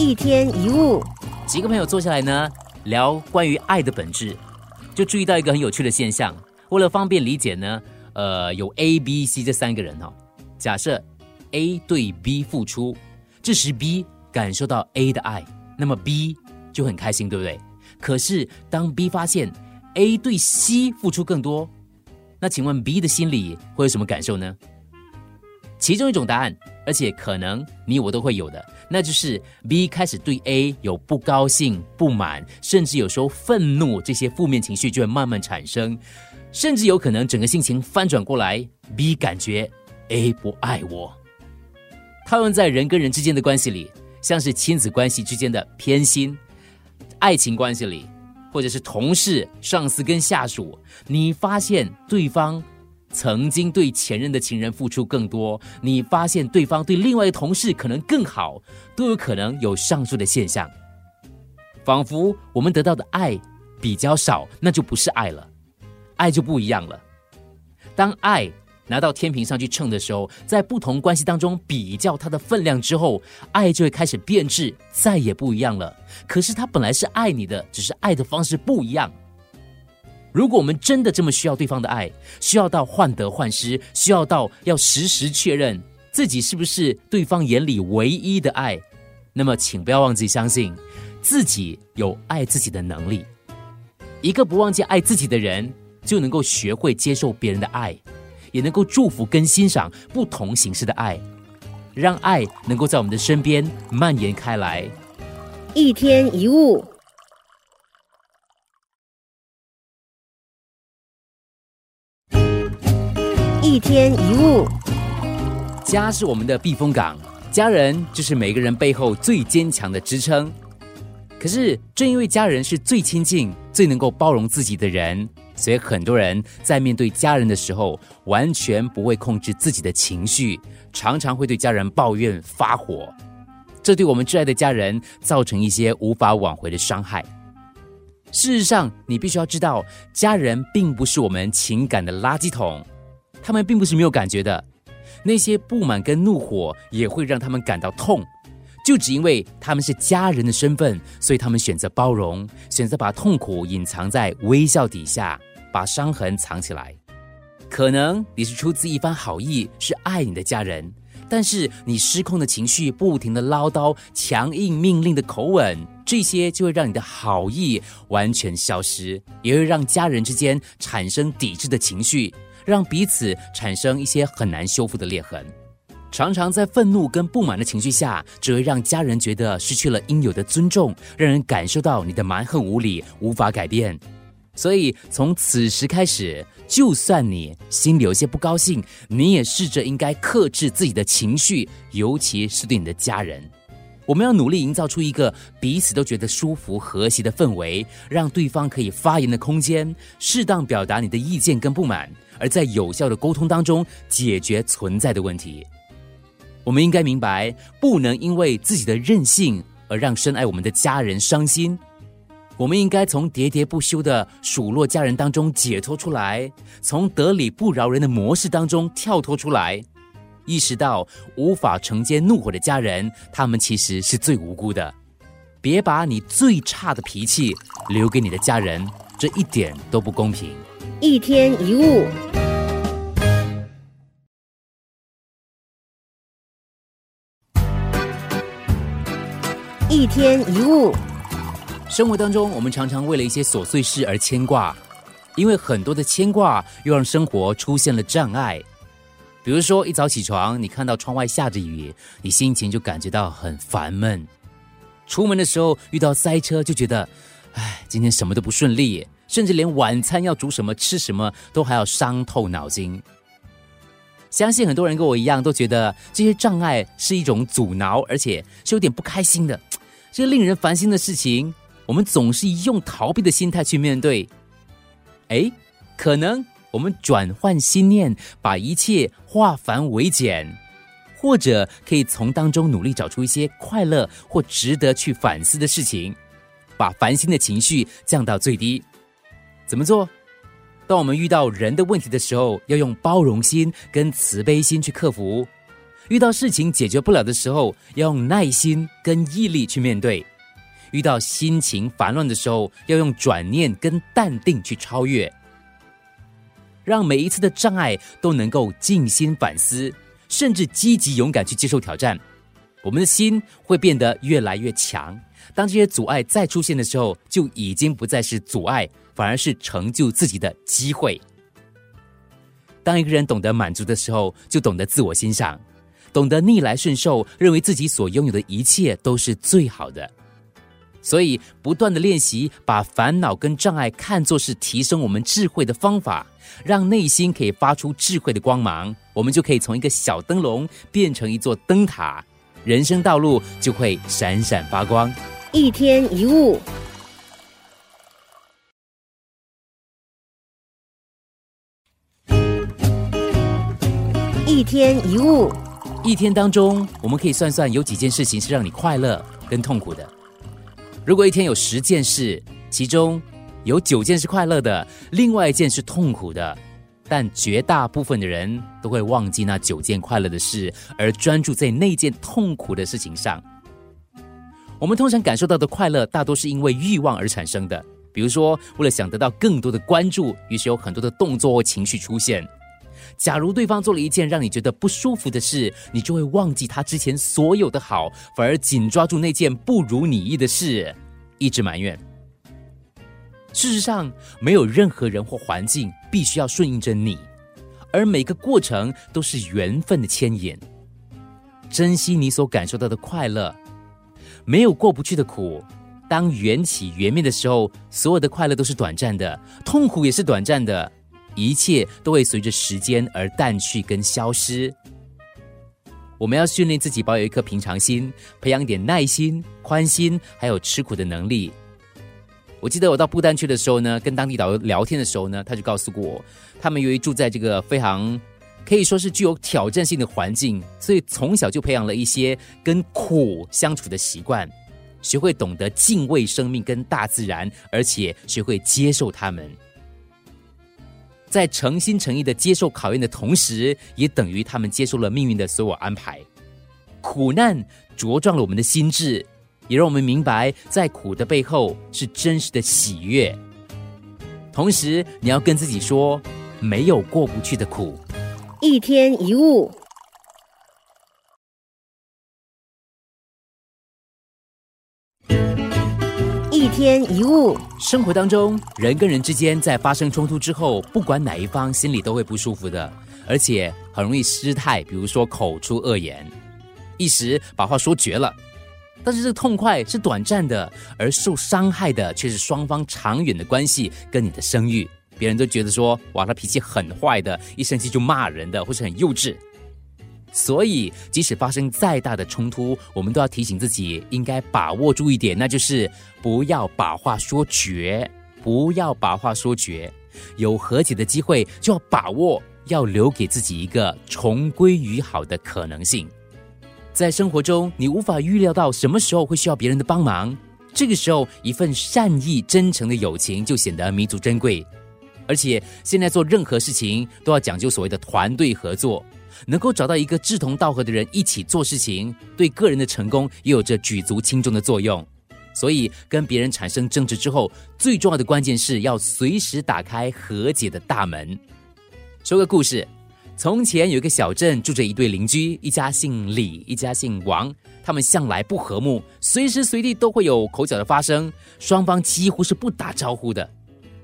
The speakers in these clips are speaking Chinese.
一天一物，几个朋友坐下来呢，聊关于爱的本质，就注意到一个很有趣的现象。为了方便理解呢，呃，有 A、B、C 这三个人哈。假设 A 对 B 付出，这时 B 感受到 A 的爱，那么 B 就很开心，对不对？可是当 B 发现 A 对 C 付出更多，那请问 B 的心里会有什么感受呢？其中一种答案，而且可能你我都会有的，那就是 B 开始对 A 有不高兴、不满，甚至有时候愤怒，这些负面情绪就会慢慢产生，甚至有可能整个心情翻转过来，B 感觉 A 不爱我。套用在人跟人之间的关系里，像是亲子关系之间的偏心，爱情关系里，或者是同事、上司跟下属，你发现对方。曾经对前任的情人付出更多，你发现对方对另外一同事可能更好，都有可能有上述的现象。仿佛我们得到的爱比较少，那就不是爱了，爱就不一样了。当爱拿到天平上去称的时候，在不同关系当中比较它的分量之后，爱就会开始变质，再也不一样了。可是他本来是爱你的，只是爱的方式不一样。如果我们真的这么需要对方的爱，需要到患得患失，需要到要时时确认自己是不是对方眼里唯一的爱，那么请不要忘记相信自己有爱自己的能力。一个不忘记爱自己的人，就能够学会接受别人的爱，也能够祝福跟欣赏不同形式的爱，让爱能够在我们的身边蔓延开来。一天一物。一天一物，家是我们的避风港，家人就是每个人背后最坚强的支撑。可是，正因为家人是最亲近、最能够包容自己的人，所以很多人在面对家人的时候，完全不会控制自己的情绪，常常会对家人抱怨发火，这对我们挚爱的家人造成一些无法挽回的伤害。事实上，你必须要知道，家人并不是我们情感的垃圾桶。他们并不是没有感觉的，那些不满跟怒火也会让他们感到痛，就只因为他们是家人的身份，所以他们选择包容，选择把痛苦隐藏在微笑底下，把伤痕藏起来。可能你是出自一番好意，是爱你的家人，但是你失控的情绪、不停的唠叨、强硬命令的口吻，这些就会让你的好意完全消失，也会让家人之间产生抵制的情绪。让彼此产生一些很难修复的裂痕，常常在愤怒跟不满的情绪下，只会让家人觉得失去了应有的尊重，让人感受到你的蛮横无理，无法改变。所以从此时开始，就算你心里有些不高兴，你也试着应该克制自己的情绪，尤其是对你的家人。我们要努力营造出一个彼此都觉得舒服、和谐的氛围，让对方可以发言的空间，适当表达你的意见跟不满。而在有效的沟通当中解决存在的问题，我们应该明白，不能因为自己的任性而让深爱我们的家人伤心。我们应该从喋喋不休的数落家人当中解脱出来，从得理不饶人的模式当中跳脱出来，意识到无法承接怒火的家人，他们其实是最无辜的。别把你最差的脾气留给你的家人，这一点都不公平。一天一物，一天一物。生活当中，我们常常为了一些琐碎事而牵挂，因为很多的牵挂又让生活出现了障碍。比如说，一早起床，你看到窗外下着雨，你心情就感觉到很烦闷；出门的时候遇到塞车，就觉得，唉，今天什么都不顺利。甚至连晚餐要煮什么、吃什么都还要伤透脑筋。相信很多人跟我一样，都觉得这些障碍是一种阻挠，而且是有点不开心的。这令人烦心的事情，我们总是用逃避的心态去面对。哎，可能我们转换心念，把一切化繁为简，或者可以从当中努力找出一些快乐或值得去反思的事情，把烦心的情绪降到最低。怎么做？当我们遇到人的问题的时候，要用包容心跟慈悲心去克服；遇到事情解决不了的时候，要用耐心跟毅力去面对；遇到心情烦乱的时候，要用转念跟淡定去超越。让每一次的障碍都能够静心反思，甚至积极勇敢去接受挑战，我们的心会变得越来越强。当这些阻碍再出现的时候，就已经不再是阻碍，反而是成就自己的机会。当一个人懂得满足的时候，就懂得自我欣赏，懂得逆来顺受，认为自己所拥有的一切都是最好的。所以，不断的练习，把烦恼跟障碍看作是提升我们智慧的方法，让内心可以发出智慧的光芒，我们就可以从一个小灯笼变成一座灯塔，人生道路就会闪闪发光。一天一物，一天一物，一天当中，我们可以算算有几件事情是让你快乐跟痛苦的。如果一天有十件事，其中有九件是快乐的，另外一件是痛苦的，但绝大部分的人都会忘记那九件快乐的事，而专注在那件痛苦的事情上。我们通常感受到的快乐，大多是因为欲望而产生的，比如说，为了想得到更多的关注，于是有很多的动作或情绪出现。假如对方做了一件让你觉得不舒服的事，你就会忘记他之前所有的好，反而紧抓住那件不如你意的事，一直埋怨。事实上，没有任何人或环境必须要顺应着你，而每个过程都是缘分的牵引。珍惜你所感受到的快乐，没有过不去的苦。当缘起缘灭的时候，所有的快乐都是短暂的，痛苦也是短暂的。一切都会随着时间而淡去跟消失。我们要训练自己保有一颗平常心，培养点耐心、宽心，还有吃苦的能力。我记得我到布丹去的时候呢，跟当地导游聊天的时候呢，他就告诉过我，他们由于住在这个非常可以说是具有挑战性的环境，所以从小就培养了一些跟苦相处的习惯，学会懂得敬畏生命跟大自然，而且学会接受他们。在诚心诚意的接受考验的同时，也等于他们接受了命运的所有安排。苦难茁壮了我们的心智，也让我们明白，在苦的背后是真实的喜悦。同时，你要跟自己说，没有过不去的苦。一天一物。一天一物，生活当中人跟人之间在发生冲突之后，不管哪一方心里都会不舒服的，而且很容易失态，比如说口出恶言，一时把话说绝了。但是这痛快是短暂的，而受伤害的却是双方长远的关系跟你的声誉。别人都觉得说，哇，他脾气很坏的，一生气就骂人的，或是很幼稚。所以，即使发生再大的冲突，我们都要提醒自己，应该把握住一点，那就是不要把话说绝，不要把话说绝。有和解的机会就要把握，要留给自己一个重归于好的可能性。在生活中，你无法预料到什么时候会需要别人的帮忙，这个时候，一份善意、真诚的友情就显得弥足珍贵。而且，现在做任何事情都要讲究所谓的团队合作。能够找到一个志同道合的人一起做事情，对个人的成功也有着举足轻重的作用。所以，跟别人产生争执之后，最重要的关键是要随时打开和解的大门。说个故事：从前有一个小镇，住着一对邻居，一家姓李，一家姓王。他们向来不和睦，随时随地都会有口角的发生，双方几乎是不打招呼的。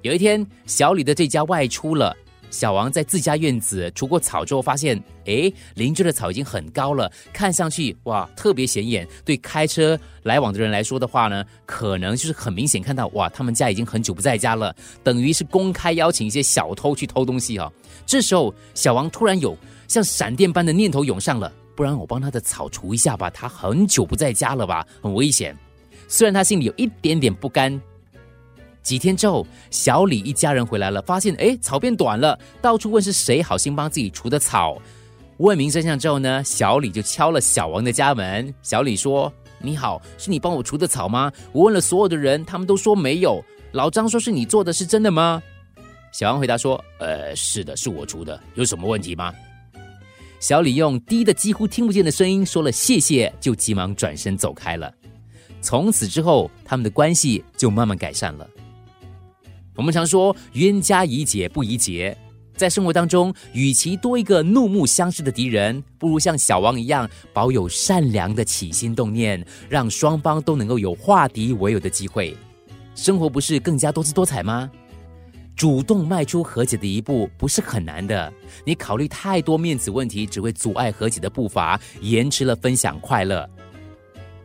有一天，小李的这家外出了。小王在自家院子除过草之后，发现，哎，邻居的草已经很高了，看上去哇，特别显眼。对开车来往的人来说的话呢，可能就是很明显看到，哇，他们家已经很久不在家了，等于是公开邀请一些小偷去偷东西哈。这时候，小王突然有像闪电般的念头涌上了，不然我帮他的草除一下吧，他很久不在家了吧，很危险。虽然他心里有一点点不甘。几天之后，小李一家人回来了，发现哎，草变短了，到处问是谁好心帮自己除的草。问明真相之后呢，小李就敲了小王的家门。小李说：“你好，是你帮我除的草吗？我问了所有的人，他们都说没有。老张说是你做的，是真的吗？”小王回答说：“呃，是的，是我除的，有什么问题吗？”小李用低的几乎听不见的声音说了谢谢，就急忙转身走开了。从此之后，他们的关系就慢慢改善了。我们常说冤家宜解不宜结，在生活当中，与其多一个怒目相视的敌人，不如像小王一样保有善良的起心动念，让双方都能够有化敌为友的机会，生活不是更加多姿多彩吗？主动迈出和解的一步不是很难的，你考虑太多面子问题，只会阻碍和解的步伐，延迟了分享快乐。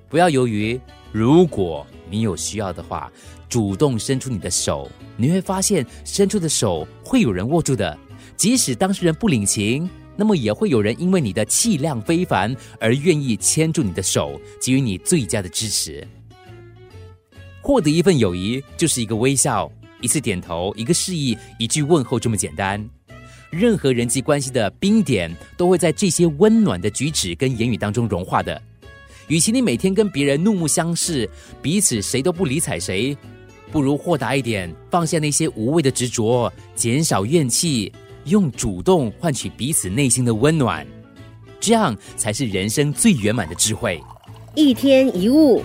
不要犹豫，如果你有需要的话，主动伸出你的手，你会发现伸出的手会有人握住的。即使当事人不领情，那么也会有人因为你的气量非凡而愿意牵住你的手，给予你最佳的支持。获得一份友谊，就是一个微笑。一次点头，一个示意，一句问候，这么简单。任何人际关系的冰点，都会在这些温暖的举止跟言语当中融化的。与其你每天跟别人怒目相视，彼此谁都不理睬谁，不如豁达一点，放下那些无谓的执着，减少怨气，用主动换取彼此内心的温暖，这样才是人生最圆满的智慧。一天一物。